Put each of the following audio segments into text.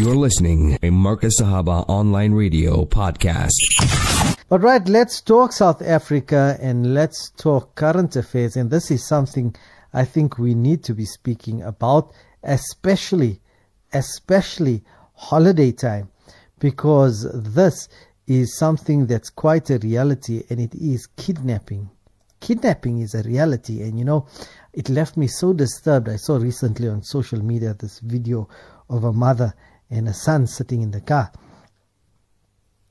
You're listening a Marcus Sahaba online radio podcast. But right, let's talk South Africa and let's talk current affairs. And this is something I think we need to be speaking about, especially, especially holiday time, because this is something that's quite a reality and it is kidnapping. Kidnapping is a reality. And you know, it left me so disturbed. I saw recently on social media this video of a mother and a son sitting in the car.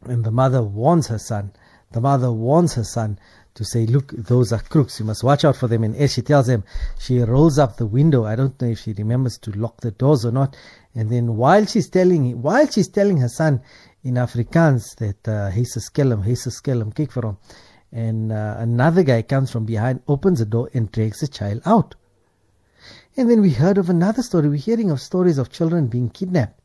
And the mother warns her son. The mother warns her son to say, Look, those are crooks. You must watch out for them. And as she tells him, she rolls up the window. I don't know if she remembers to lock the doors or not. And then while she's telling while she's telling her son in Afrikaans that uh, he's a skelm, he's a skelm, kick for him. And uh, another guy comes from behind, opens the door, and drags the child out. And then we heard of another story. We're hearing of stories of children being kidnapped.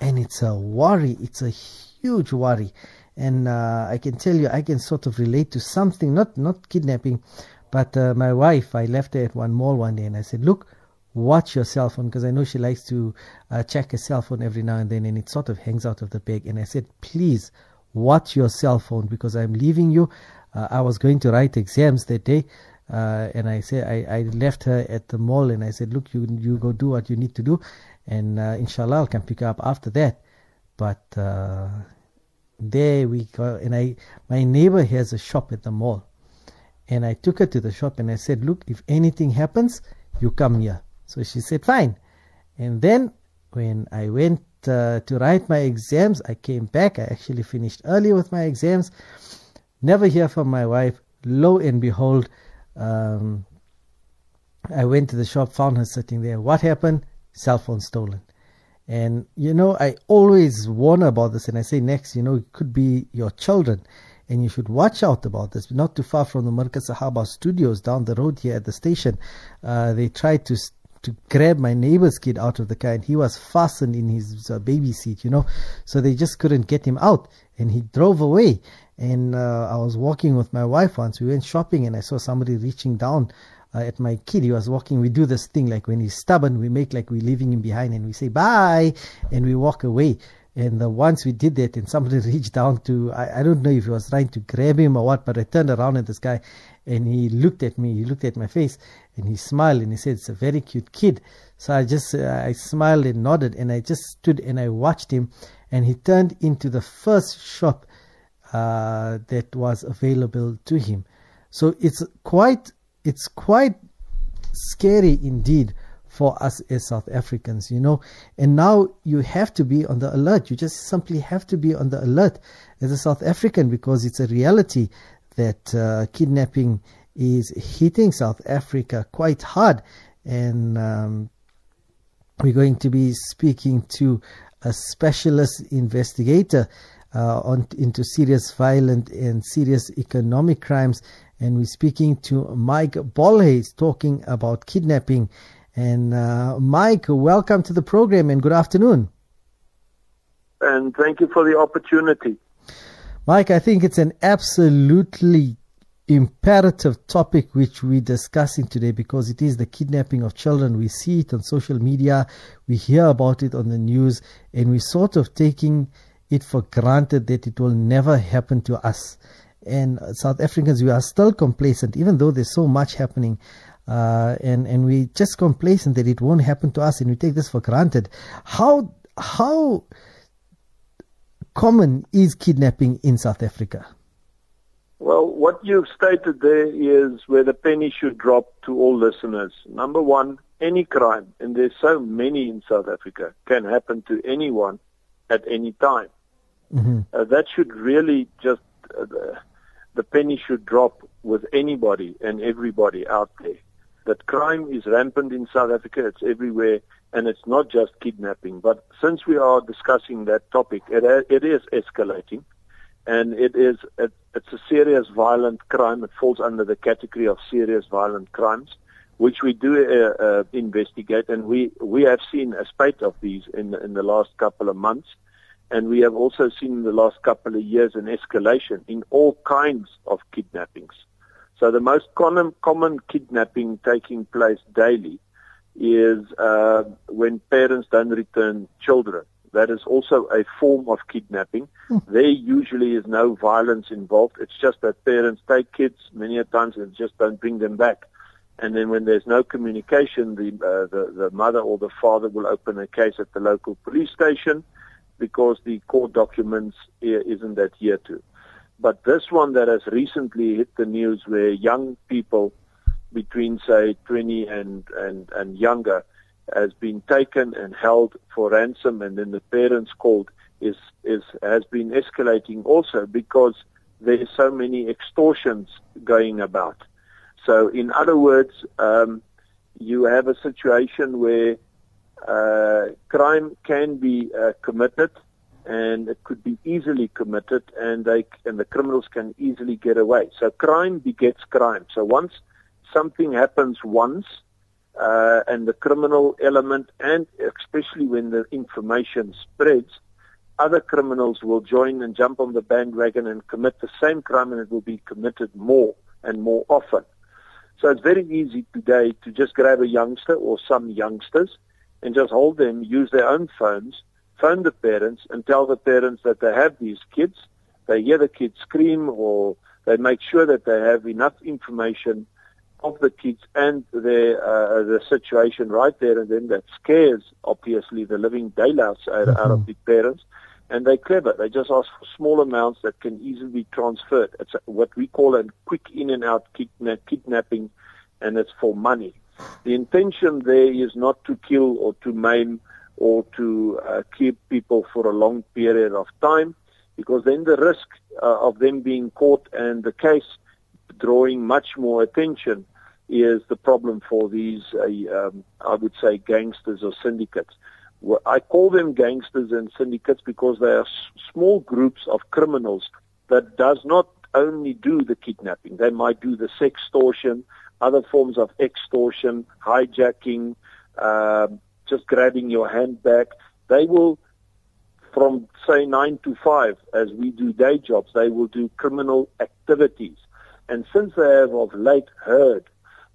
And it's a worry. It's a huge worry. And uh, I can tell you, I can sort of relate to something, not, not kidnapping, but uh, my wife, I left her at one mall one day and I said, look, watch your cell phone because I know she likes to uh, check her cell phone every now and then and it sort of hangs out of the bag. And I said, please watch your cell phone because I'm leaving you. Uh, I was going to write exams that day. Uh, and I said I, I left her at the mall and I said, look, you you go do what you need to do, and uh, inshallah I'll come pick up after that. But uh, there we go, and I my neighbor has a shop at the mall, and I took her to the shop and I said, look, if anything happens, you come here. So she said, fine. And then when I went uh, to write my exams, I came back. I actually finished early with my exams. Never hear from my wife. Lo and behold, um, I went to the shop, found her sitting there. What happened? Cell phone stolen. And you know, I always warn about this, and I say next, you know, it could be your children, and you should watch out about this. Not too far from the Marcus Sahaba studios down the road here at the station, uh, they tried to to grab my neighbor's kid out of the car, and he was fastened in his uh, baby seat, you know, so they just couldn't get him out, and he drove away. And uh, I was walking with my wife once. We went shopping, and I saw somebody reaching down uh, at my kid. He was walking. We do this thing like when he's stubborn, we make like we're leaving him behind, and we say bye, and we walk away. And the once we did that, and somebody reached down to, I, I don't know if he was trying to grab him or what, but I turned around at this guy and he looked at me, he looked at my face and he smiled and he said, It's a very cute kid. So I just, uh, I smiled and nodded and I just stood and I watched him and he turned into the first shop uh, that was available to him. So it's quite it's quite scary indeed for us as South Africans, you know. And now you have to be on the alert. You just simply have to be on the alert as a South African because it's a reality that uh, kidnapping is hitting South Africa quite hard. And um, we're going to be speaking to a specialist investigator uh, on, into serious violent and serious economic crimes. And we're speaking to Mike Bolhuis talking about kidnapping. And uh, Mike, welcome to the program and good afternoon. And thank you for the opportunity. Mike, I think it's an absolutely imperative topic which we're discussing today because it is the kidnapping of children. We see it on social media, we hear about it on the news, and we're sort of taking it for granted that it will never happen to us. And South Africans, we are still complacent, even though there's so much happening. Uh, and and we just complacent that it won't happen to us, and we take this for granted. How how common is kidnapping in South Africa? Well, what you've stated there is where the penny should drop to all listeners. Number one, any crime, and there's so many in South Africa, can happen to anyone at any time. Mm-hmm. Uh, that should really just, uh, the, penny should drop with anybody and everybody out there. That crime is rampant in South Africa, it's everywhere, and it's not just kidnapping. But since we are discussing that topic, it, it is escalating, and it is it, it's a serious violent crime. It falls under the category of serious violent crimes which we do uh, uh, investigate, and we we have seen a spate of these in in the last couple of months. And we have also seen in the last couple of years an escalation in all kinds of kidnappings. So the most common, common kidnapping taking place daily is uh, when parents don't return children. that is also a form of kidnapping. Hmm. There usually is no violence involved. It's just that parents take kids many a times and just don't bring them back. And then when there's no communication, the, uh, the, the mother or the father will open a case at the local police station because the court documents isn't adhered to. But this one that has recently hit the news where young people between say 20 and, and, and younger has been taken and held for ransom and then the parents called is, is, has been escalating also because there's so many extortions going about. So in other words, um, you have a situation where crime can be uh, committed and it could be easily committed and they and the criminals can easily get away. So crime begets crime. So once something happens once uh, and the criminal element and especially when the information spreads, other criminals will join and jump on the bandwagon and commit the same crime and it will be committed more and more often. So it's very easy today to just grab a youngster or some youngsters and just hold them, use their own phones, phone the parents and tell the parents that they have these kids. They hear the kids scream or they make sure that they have enough information of the kids and their uh, the situation right there and then that scares obviously the living daylights out, mm-hmm. out of mm-hmm. the parents and they're clever. They just ask for small amounts that can easily be transferred. It's what we call a quick in and out kidna- kidnapping, and it's for money. The intention there is not to kill or to maim or to uh, keep people for a long period of time, because then the risk uh, of them being caught and the case drawing much more attention is the problem for these, uh, um, I would say, gangsters or syndicates. I call them gangsters and syndicates because they are small groups of criminals that does not only do the kidnapping. They might do the sextortion, other forms of extortion, hijacking, uh, just grabbing your handbag. They will, from say nine to five, as we do day jobs, they will do criminal activities. And since they have of late heard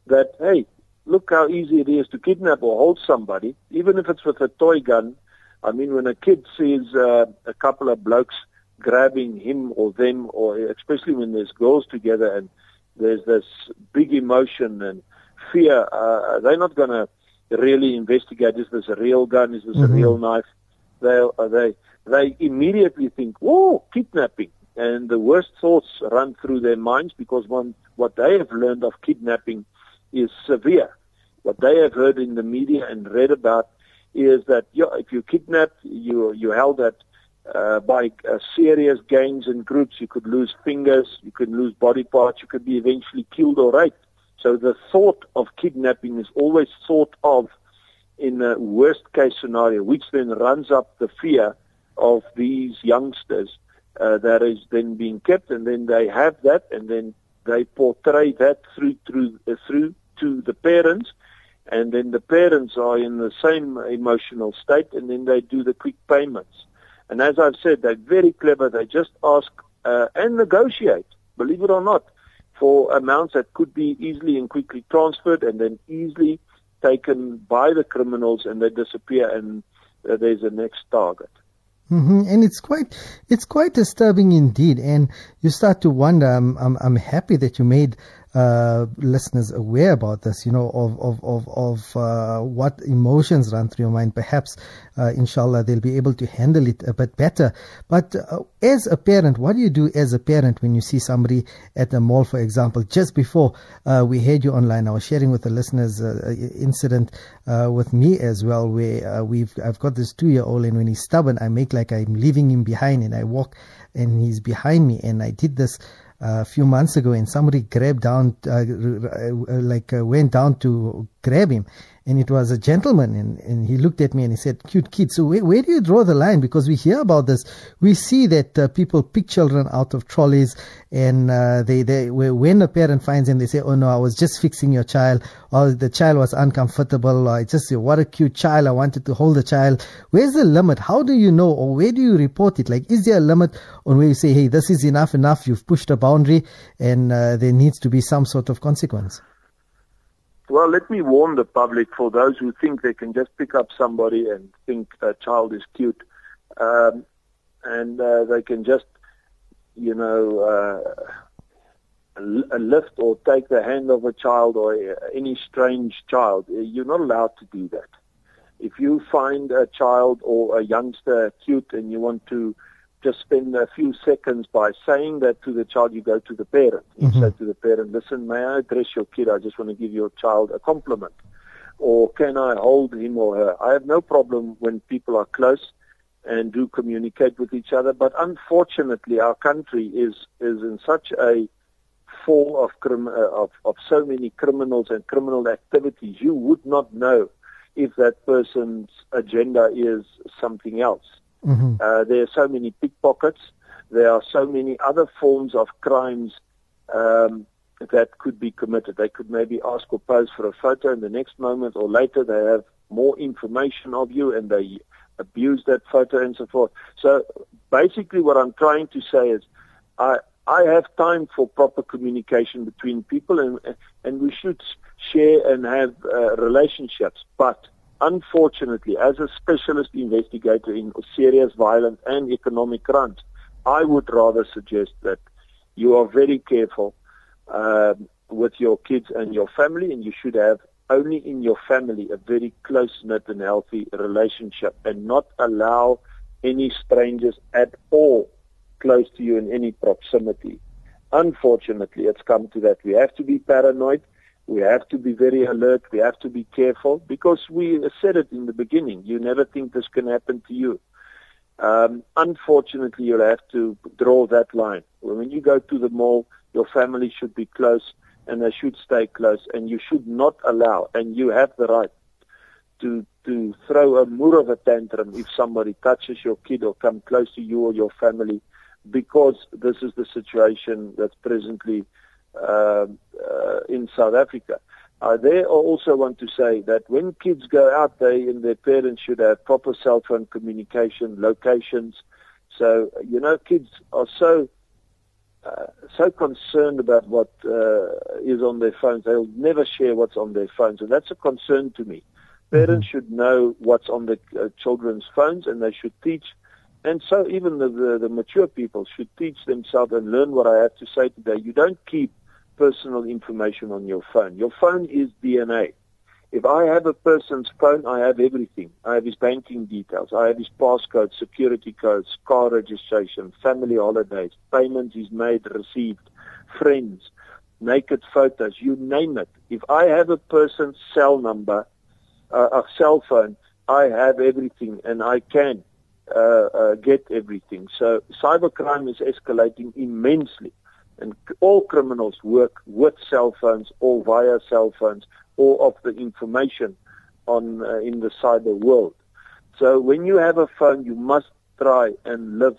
that, hey, look how easy it is to kidnap or hold somebody, even if it's with a toy gun. I mean, when a kid sees uh, a couple of blokes grabbing him or them, or especially when there's girls together and there's this big emotion and fear, uh, they're not going to really investigate. Is this a real gun? Is this mm-hmm. a real knife? They uh, they they immediately think, "Oh, kidnapping!" And the worst thoughts run through their minds because one what they have learned of kidnapping is severe. What they have heard in the media and read about is that yeah, if you kidnapped, you you held at uh, by uh, serious gangs and groups, you could lose fingers, you could lose body parts, you could be eventually killed or raped. So the thought of kidnapping is always thought of in a worst case scenario, which then runs up the fear of these youngsters uh, that is then being kept, and then they have that, and then they portray that through through uh, through to the parents, and then the parents are in the same emotional state, and then they do the quick payments. And as I've said, they're very clever. They just ask uh, and negotiate, believe it or not, for amounts that could be easily and quickly transferred and then easily taken by the criminals, and they disappear, and uh, there's a next target. Mm-hmm. And it's quite, it's quite disturbing indeed. And you start to wonder. I'm, I'm, I'm happy that you made uh, listeners aware about this, you know, of of of, of uh, what emotions run through your mind. Perhaps, uh, inshallah, they'll be able to handle it a bit better. But uh, as a parent, what do you do as a parent when you see somebody at the mall, for example? Just before uh, we had you online, I was sharing with the listeners incident with me as well, where we've I've got this two year old, and when he's stubborn, I make like I'm leaving him behind, and I walk, and he's behind me, and I did this a few months ago and somebody grabbed down, uh, uh, like uh, went down to grab him and it was a gentleman and, and he looked at me and he said, cute kid. So where, where do you draw the line? Because we hear about this. We see that uh, people pick children out of trolleys and uh, they, they, when a parent finds them, they say, oh no, I was just fixing your child or the child was uncomfortable or I just, what a cute child. I wanted to hold the child. Where's the limit? How do you know or where do you report it? Like, is there a limit on where you say, hey, this is enough, enough. You've pushed a boundary and uh, there needs to be some sort of consequence? Well, let me warn the public for those who think they can just pick up somebody and think a child is cute. um, and uh, they can just, you know, uh, lift or take the hand of a child or any strange child. You're not allowed to do that. If you find a child or a youngster cute and you want to just spend a few seconds by saying that to the child, you go to the parent. You mm-hmm. say to the parent, listen, may I address your kid? I just want to give your child a compliment. Or can I hold him or her? I have no problem when people are close and do communicate with each other. But unfortunately, our country is, is in such a fall of, crim- uh, of, of so many criminals and criminal activities. You would not know if that person's agenda is something else. Mm-hmm. Uh, there are so many pickpockets. There are so many other forms of crimes um, that could be committed. They could maybe ask or pose for a photo, and the next moment or later they have more information of you and they abuse that photo and so forth. So basically, what I'm trying to say is, I I have time for proper communication between people, and and we should share and have uh, relationships, but unfortunately, as a specialist investigator in serious violent and economic crimes, I would rather suggest that you are very careful uh, with your kids and your family, and you should have only in your family a very close knit and healthy relationship, and not allow any strangers at all close to you in any proximity. Unfortunately, it's come to that. We have to be paranoid we have to be very alert. We have to be careful because we said it in the beginning. You never think this can happen to you. Um, unfortunately, you'll have to draw that line. When you go to the mall, your family should be close and they should stay close and you should not allow, and you have the right to, to throw a moor of a tantrum if somebody touches your kid or come close to you or your family because this is the situation that's presently uh, uh, in South Africa. I there also want to say that when kids go out, they and their parents should have proper cell phone communication, locations. So you know, kids are so uh, so concerned about what uh, is on their phones. They'll never share what's on their phones, and that's a concern to me. Parents mm-hmm. should know what's on the uh, children's phones, and they should teach. And so, even the, the, the mature people should teach themselves and learn what I have to say today. You don't keep personal information on your phone. Your phone is DNA. If I have a person's phone, I have everything. I have his banking details. I have his passcode, security codes, car registration, family holidays, payments he's made, received, friends, naked photos, you name it. If I have a person's cell number, uh, a cell phone, I have everything and I can uh, uh, get everything. So cybercrime is escalating immensely. And all criminals work with cell phones or via cell phones or of the information on uh, in the cyber world. So when you have a phone, you must try and live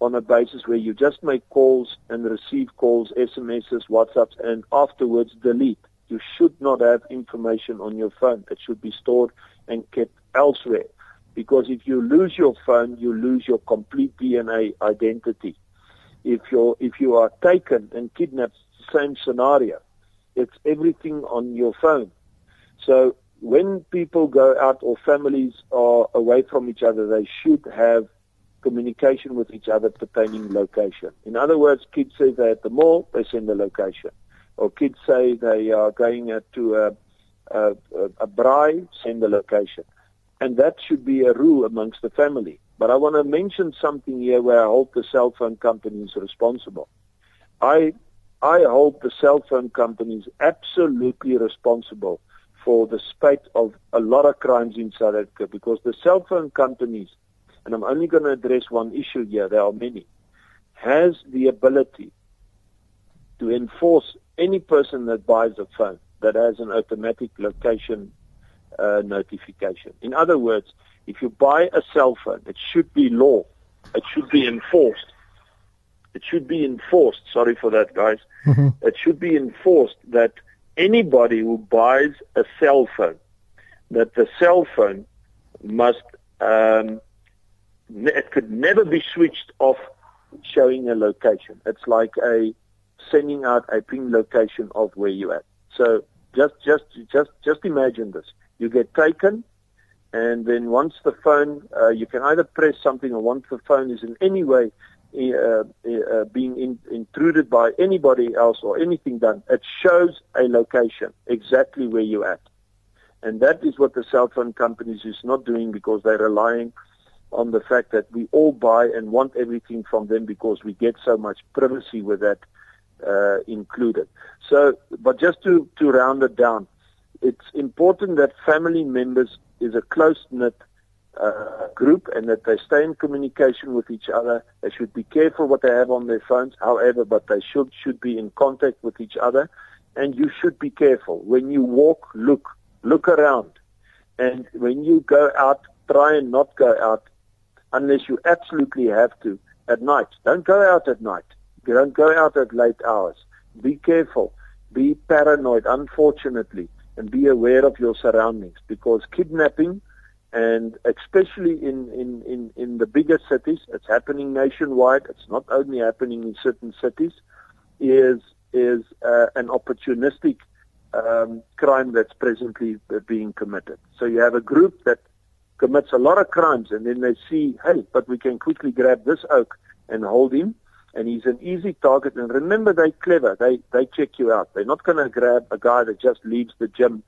on a basis where you just make calls and receive calls, SMSs, WhatsApps, and afterwards delete. You should not have information on your phone. It should be stored and kept elsewhere. Because if you lose your phone, you lose your complete DNA identity if you're if you are taken and kidnapped, same scenario. It's everything on your phone. So when people go out or families are away from each other, they should have communication with each other pertaining location. In other words, kids say they're at the mall, they send the location. Or kids say they are going to a, a, a braai, send the location. And that should be a rule amongst the family. But I want to mention something here where I hold the cell phone companies responsible. I I hold the cell phone companies absolutely responsible for the spate of a lot of crimes in South Africa because the cell phone companies, and I'm only going to address one issue here, there are many, has the ability to enforce any person that buys a phone that has an automatic location uh, notification. In other words, if you buy a cell phone, it should be law. It should be enforced. It should be enforced. Sorry for that, guys. Mm-hmm. It should be enforced that anybody who buys a cell phone, that the cell phone must, um, it could never be switched off showing a location. It's like a sending out a ping location of where you're at. So just, just, just, just imagine this. You get taken And then once the phone, uh, you can either press something or once the phone is in any way uh, uh, being in, intruded by anybody else or anything done, it shows a location exactly where you're at. And that is what the cell phone companies is not doing because they're relying on the fact that we all buy and want everything from them because we get so much privacy with that uh, included. So, but just to, to round it down, it's important that family members is a close-knit uh, group and that they stay in communication with each other. They should be careful what they have on their phones, however, but they should, should be in contact with each other. And you should be careful. When you walk, look, look around. And when you go out, try and not go out unless you absolutely have to at night. Don't go out at night. Don't go out at late hours. Be careful. Be paranoid, unfortunately, and be aware of your surroundings because kidnapping and especially in, in, in, in the bigger cities, it's happening nationwide. It's not only happening in certain cities, is is uh, an opportunistic um, crime that's presently being committed. So you have a group that commits a lot of crimes, and then they see, hey, but we can quickly grab this oak and hold him, and he's an easy target. And remember, they're clever. They they check you out. They're not going to grab a guy that just leaves the gym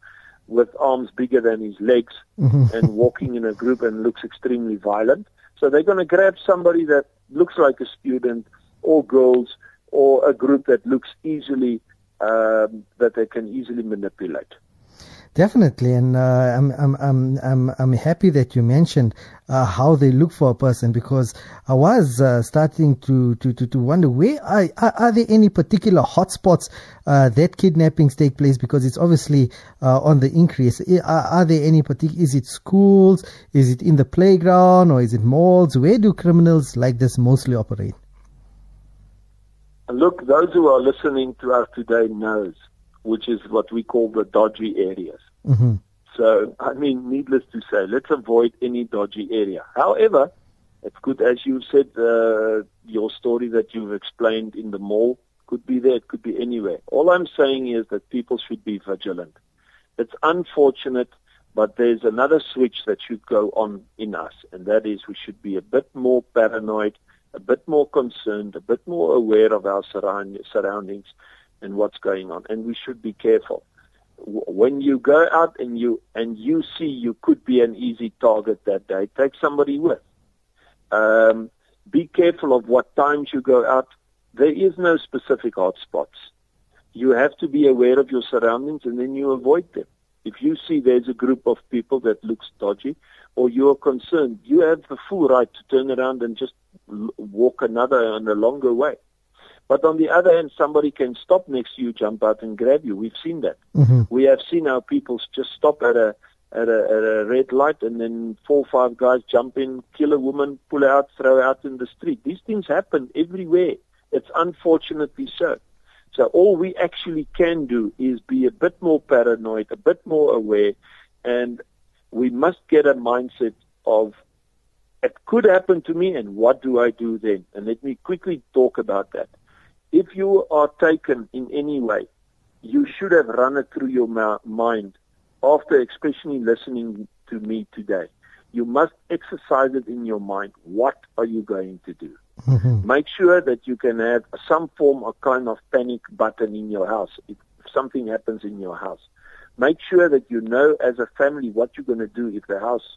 with arms bigger than his legs mm-hmm. and walking in a group and looks extremely violent. So they're going to grab somebody that looks like a student or girls or a group that looks easily um, that they can easily manipulate. Definitely, and uh, I'm, I'm I'm I'm I'm happy that you mentioned uh, how they look for a person because I was uh, starting to, to, to, to wonder where are, are, there any particular hotspots uh, that kidnappings take place because it's obviously uh, on the increase. Are, are there any particular? Is it schools? Is it in the playground or is it malls? Where do criminals like this mostly operate? Look, those who are listening to us today knows which is what we call the dodgy areas. Mm-hmm. So, I mean, needless to say, let's avoid any dodgy area. However, it's good, as you said, uh, your story that you've explained in the mall could be there, it could be anywhere. All I'm saying is that people should be vigilant. It's unfortunate, but there's another switch that should go on in us, and that is we should be a bit more paranoid, a bit more concerned, a bit more aware of our surround- surroundings and what's going on, and we should be careful when you go out and you and you see you could be an easy target that day, take somebody with. Um, be careful of what times you go out. There is no specific hotspots. You have to be aware of your surroundings and then you avoid them. If you see there's a group of people that looks dodgy or you are concerned, you have the full right to turn around and just walk another and a longer way. But on the other hand, somebody can stop next to you, jump out and grab you. We've seen that. Mm-hmm. We have seen our people just stop at a, at a at a red light and then four or five guys jump in, kill a woman, pull her out, throw her out in the street. These things happen everywhere. It's unfortunately so. So all we actually can do is be a bit more paranoid, a bit more aware, and we must get a mindset of it could happen to me and what do I do then? And let me quickly talk about that if you are taken in any way, you should have run it through your ma- mind after especially listening to me today. You must exercise it in your mind. What are you going to do? Mm-hmm. Make sure that you can have some form of kind of panic button in your house if something happens in your house. Make sure that you know as a family what you're going to do if the house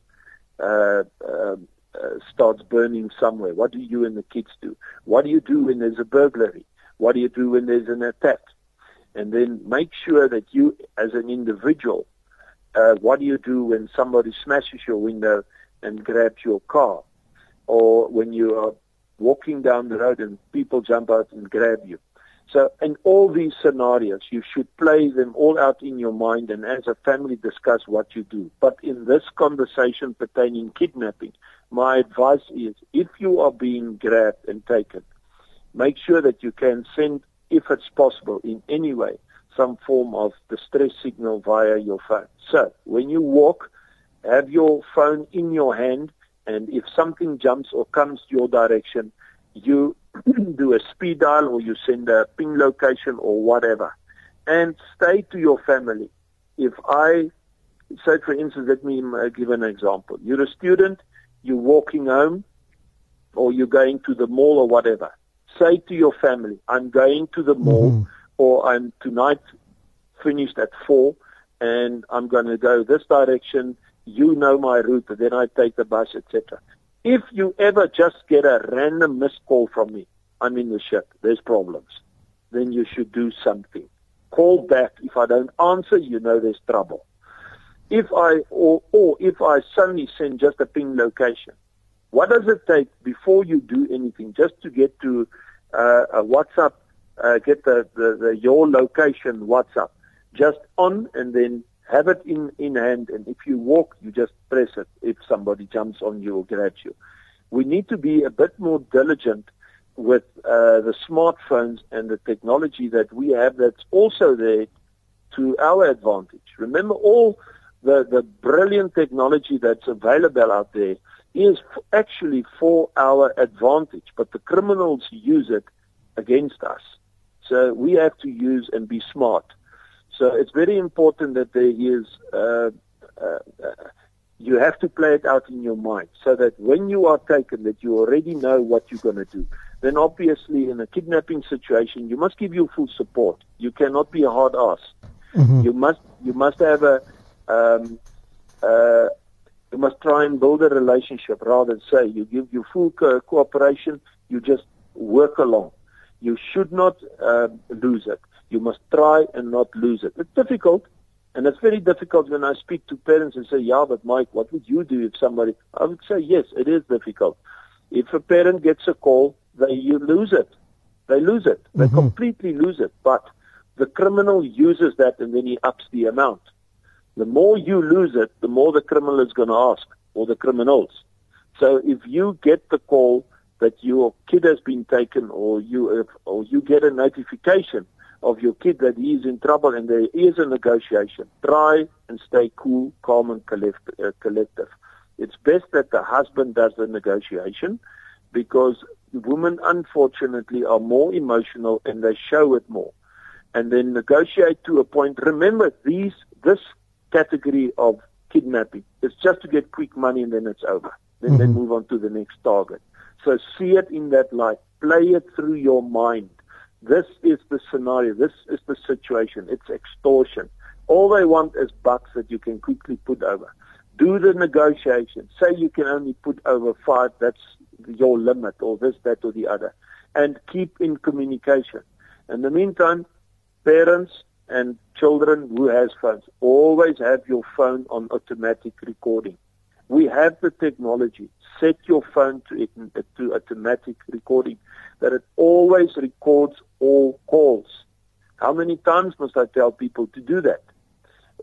uh, uh, uh, starts burning somewhere. What do you and the kids do? What do you do when there's a burglary? What do you do when there's an attack? And then make sure that you, as an individual, uh, what do you do when somebody smashes your window and grabs your car? Or when you are walking down the road and people jump out and grab you? So in all these scenarios, you should play them all out in your mind and as a family discuss what you do. But in this conversation pertaining kidnapping, my advice is if you are being grabbed and taken, make sure that you can send, if it's possible, in any way, some form of distress signal via your phone. So when you walk, have your phone in your hand, and if something jumps or comes your direction, you do a speed dial or you send a ping location or whatever. And stay to your family. If I say for instance, let me uh, give an example. You're a student, you're walking home, or you're going to the mall or whatever. Say to your family, I'm going to the mall, mm-hmm. or I'm tonight finished at four, and I'm going to go this direction. You know my route, then I take the bus, etc. If you ever just get a random missed call from me, I'm in the ship. There's problems. Then you should do something. Call back. If I don't answer, you know there's trouble. If I or, or if I suddenly send just a ping location, what does it take before you do anything just to get to uh, a WhatsApp, uh, get the, the, the your location WhatsApp just on and then have it in, in hand and if you walk you just press it if somebody jumps on you or grabs you. We need to be a bit more diligent with uh, the smartphones and the technology that we have that's also there to our advantage. Remember all the, the brilliant technology that's available out there is actually for our advantage, but the criminals use it against us. So we have to use and be smart. So it's very important that there is, uh, uh, uh, you have to play it out in your mind so that when you are taken that you already know what you're going to do. Then obviously in a kidnapping situation, you must give your full support. You cannot be a hard ass. Mm-hmm. You must, you must have a, um, uh, you must try and build a relationship rather than say you give your full co- cooperation, you just work along. You should not uh, lose it. You must try and not lose it. It's difficult, and it's very difficult when I speak to parents and say, yeah, but Mike, what would you do if somebody, I would say, yes, it is difficult. If a parent gets a call, they you lose it. They lose it. They mm-hmm. completely lose it. But the criminal uses that and then he ups the amount. The more you lose it, the more the criminal is going to ask, or the criminals. So if you get the call that your kid has been taken, or you or you get a notification of your kid that he is in trouble and there is a negotiation, try and stay cool, calm, and uh, collective. It's best that the husband does the negotiation because women, unfortunately, are more emotional and they show it more. And then negotiate to a point. Remember, these this category of kidnapping. It's just to get quick money and then it's over. Then mm-hmm. they move on to the next target. So see it in that light. Play it through your mind. This is the scenario. This is the situation. It's extortion. All they want is bucks that you can quickly put over. Do the negotiation. Say you can only put over five. That's your limit or this, that or the other. And keep in communication. In the meantime, parents, and children who has phones, always have your phone on automatic recording. We have the technology. Set your phone to, to automatic recording that it always records all calls. How many times must I tell people to do that?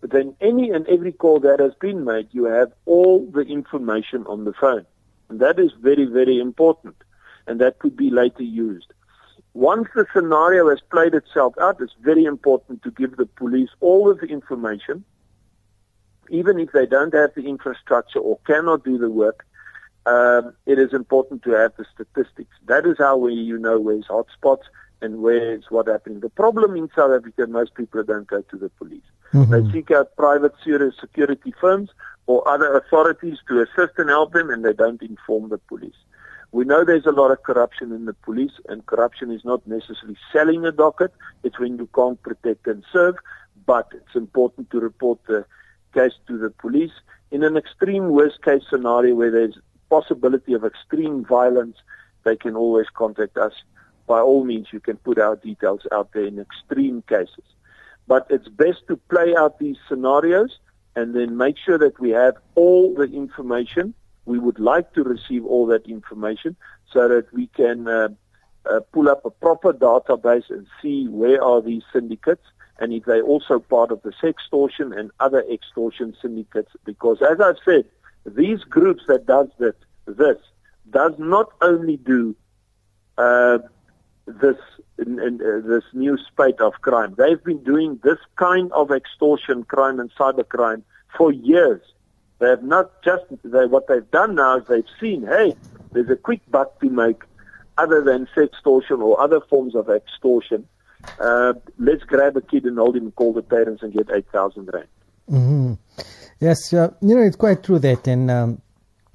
Then any and every call that has been made, you have all the information on the phone. And that is very, very important. And that could be later used. Once the scenario has played itself out, it's very important to give the police all of the information, even if they don't have the infrastructure or cannot do the work. Um, it is important to have the statistics. That is how we, you know where's hotspots and where's what happening. The problem in South Africa, most people don't go to the police. Mm-hmm. They seek out private security firms or other authorities to assist and help them, and they don't inform the police. We know there's a lot of corruption in the police, and corruption is not necessarily selling a docket. It's when you can't protect and serve, but it's important to report the case to the police. In an extreme worst case scenario where there's possibility of extreme violence, they can always contact us. By all means, you can put our details out there in extreme cases. But it's best to play out these scenarios and then make sure that we have all the information we would like to receive all that information so that we can uh, uh, pull up a proper database and see where are these syndicates and if they're also part of the sextortion and other extortion syndicates. Because as I've said, these groups that does that, this does not only do uh, this in, in, uh, this new spate of crime. They've been doing this kind of extortion crime and cybercrime for years. They have not just they, what they've done now is they've seen, hey, there's a quick buck to make other than sextortion or other forms of extortion. Uh, let's grab a kid and hold him, call the parents, and get eight thousand rand. Mm-hmm. Yes, uh, you know, it's quite true that, and um,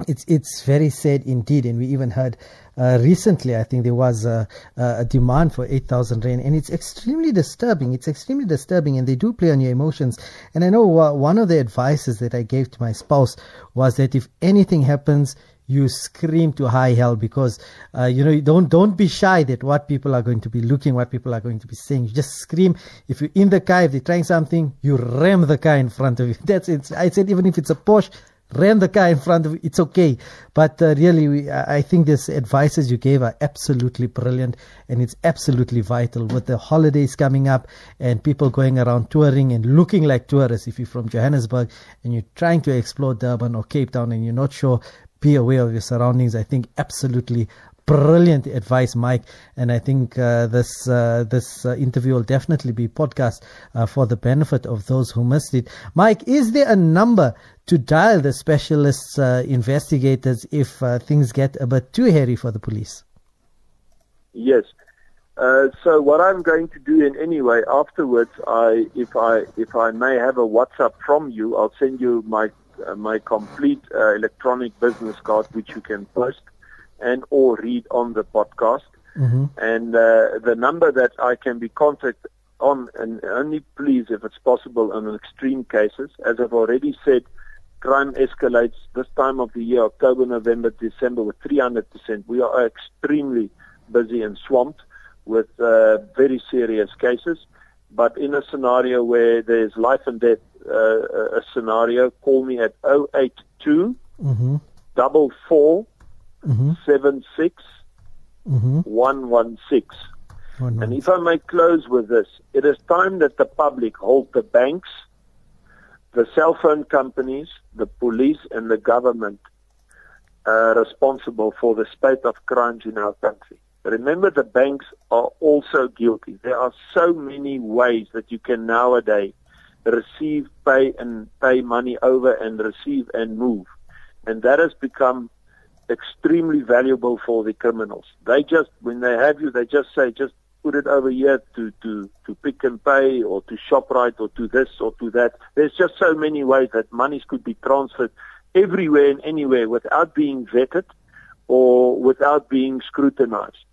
it's it's very sad indeed. And we even heard uh, recently, I think there was a, a demand for 8,000 rand, and it's extremely disturbing. It's extremely disturbing, and they do play on your emotions. And I know uh, one of the advices that I gave to my spouse was that if anything happens, you scream to high hell because uh, you know you don't don't be shy that what people are going to be looking, what people are going to be saying. You just scream. If you're in the car, if they're trying something, you ram the car in front of you. That's it. I said even if it's a Porsche, ram the car in front of. It's okay. But uh, really, we, I think this advices you gave are absolutely brilliant, and it's absolutely vital with the holidays coming up and people going around touring and looking like tourists. If you're from Johannesburg and you're trying to explore Durban or Cape Town and you're not sure be aware of your surroundings. I think absolutely brilliant advice, Mike. And I think uh, this uh, this uh, interview will definitely be podcast uh, for the benefit of those who missed it. Mike, is there a number to dial the specialists, uh, investigators, if uh, things get a bit too hairy for the police? Yes. so what I'm going to do in any way afterwards, I if I if I may have a WhatsApp from you, I'll send you my my complete electronic business card, which you can post and or read on the podcast. Mm-hmm. And uh, the number that I can be contacted on, and only please, if it's possible, on extreme cases. As I've already said, crime escalates this time of the year, October, November, December, with 300%. We are extremely busy and swamped with uh, very serious cases. But in a scenario where there's life and death uh, a scenario, call me at 082 mm-hmm. double four. Seven six mm-hmm. one one six. And if I may close with this, it is time that the public hold the banks, the cell phone companies, the police, and the government uh, responsible for the spate of crimes in our country. Remember, the banks are also guilty. There are so many ways that you can nowadays receive, pay, and pay money over and receive and move. And that has become extremely valuable for the criminals. They just, when they have you, they just say, just put it over here to, to, to Pick n Pay or to ShopRite or to this or to that. There's just so many ways that monies could be transferred everywhere and anywhere without being vetted or without being scrutinized.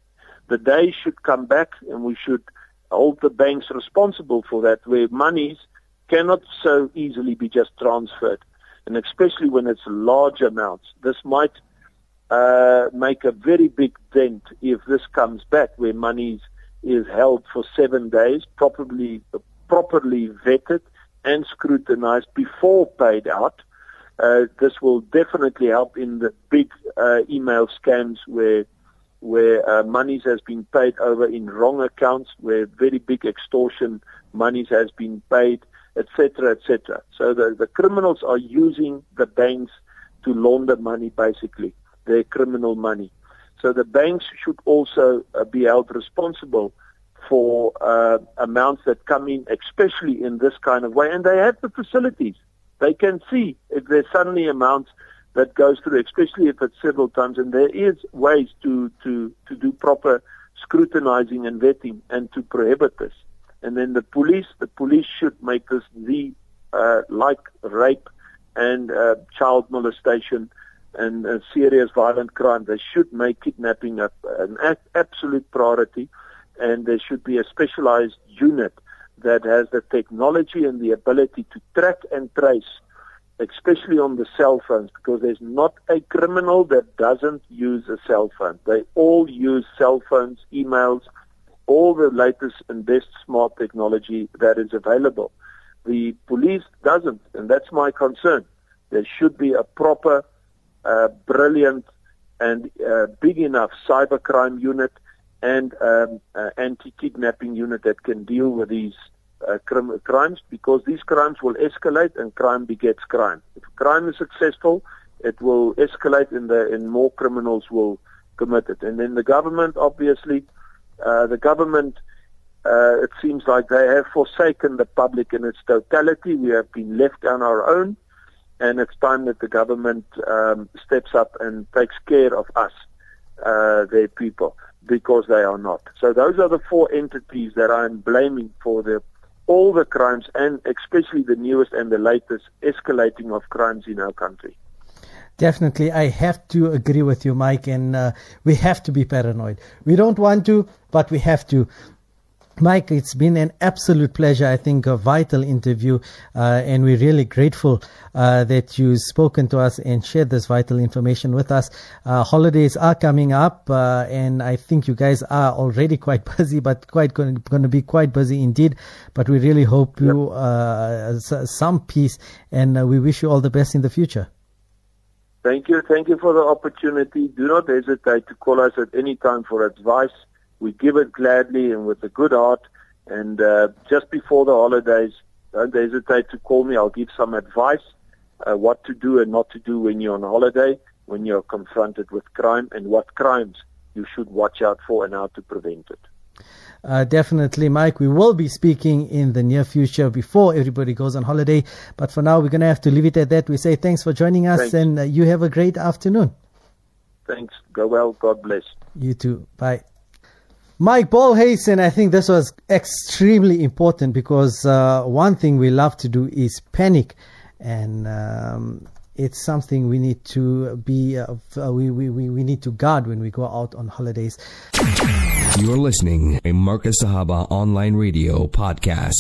The day should come back and we should hold the banks responsible for that where monies cannot so easily be just transferred, and especially when it's large amounts. This might uh, make a very big dent if this comes back, where money is held for seven days, properly properly vetted and scrutinized before paid out. Uh, this will definitely help in the big uh, email scams where where uh, monies has been paid over in wrong accounts, where very big extortion monies has been paid etc., etc. So the, the criminals are using the banks to launder money, basically, their criminal money. So the banks should also uh, be held responsible for uh, amounts that come in, especially in this kind of way. And they have the facilities. They can see if there's suddenly amounts that goes through, especially if it's several times. And there is ways to, to, to do proper scrutinizing and vetting and to prohibit this. And then the police, the police should make this the uh, like rape and uh, child molestation and serious violent crime. They should make kidnapping a, an a- absolute priority, and there should be a specialized unit that has the technology and the ability to track and trace, especially on the cell phones, because there's not a criminal that doesn't use a cell phone. They all use cell phones, emails, all the latest and best smart technology that is available. The police doesn't, and that's my concern. There should be a proper, uh, brilliant, and uh, big enough cybercrime unit and um, uh, anti-kidnapping unit that can deal with these uh, crim- crimes because these crimes will escalate and crime begets crime. If crime is successful, it will escalate and, the, and more criminals will commit it. And then the government, obviously, uh, the government, uh, it seems like they have forsaken the public in its totality. We have been left on our own, and it's time that the government um, steps up and takes care of us, uh, their people, because they are not. So those are the four entities that I'm blaming for the all the crimes and especially the newest and the latest escalating of crimes in our country. Definitely, I have to agree with you, Mike, and uh, we have to be paranoid. We don't want to, but we have to. Mike, it's been an absolute pleasure. I think a vital interview, uh, and we're really grateful uh, that you've spoken to us and shared this vital information with us. Uh, holidays are coming up, uh, and I think you guys are already quite busy, but quite going to be quite busy indeed. But we really hope you uh, some peace, and uh, we wish you all the best in the future. Thank you. Thank you for the opportunity. Do not hesitate to call us at any time for advice. We give it gladly and with a good heart. And uh, just before the holidays, don't hesitate to call me. I'll give some advice uh, what to do and not to do when you're on holiday, when you're confronted with crime, and what crimes you should watch out for and how to prevent it. Uh, definitely, Mike. We will be speaking in the near future before everybody goes on holiday. But for now, we're going to have to leave it at that. We say thanks for joining us thanks. and uh, you have a great afternoon. Thanks. Go well. God bless. You too. Bye. Mike Bolhuis, I think this was extremely important because uh, one thing we love to do is panic. And um, it's something we need to be uh, we, we, we need to guard when we go out on holidays. You're listening a Marcus Sahaba online radio podcast.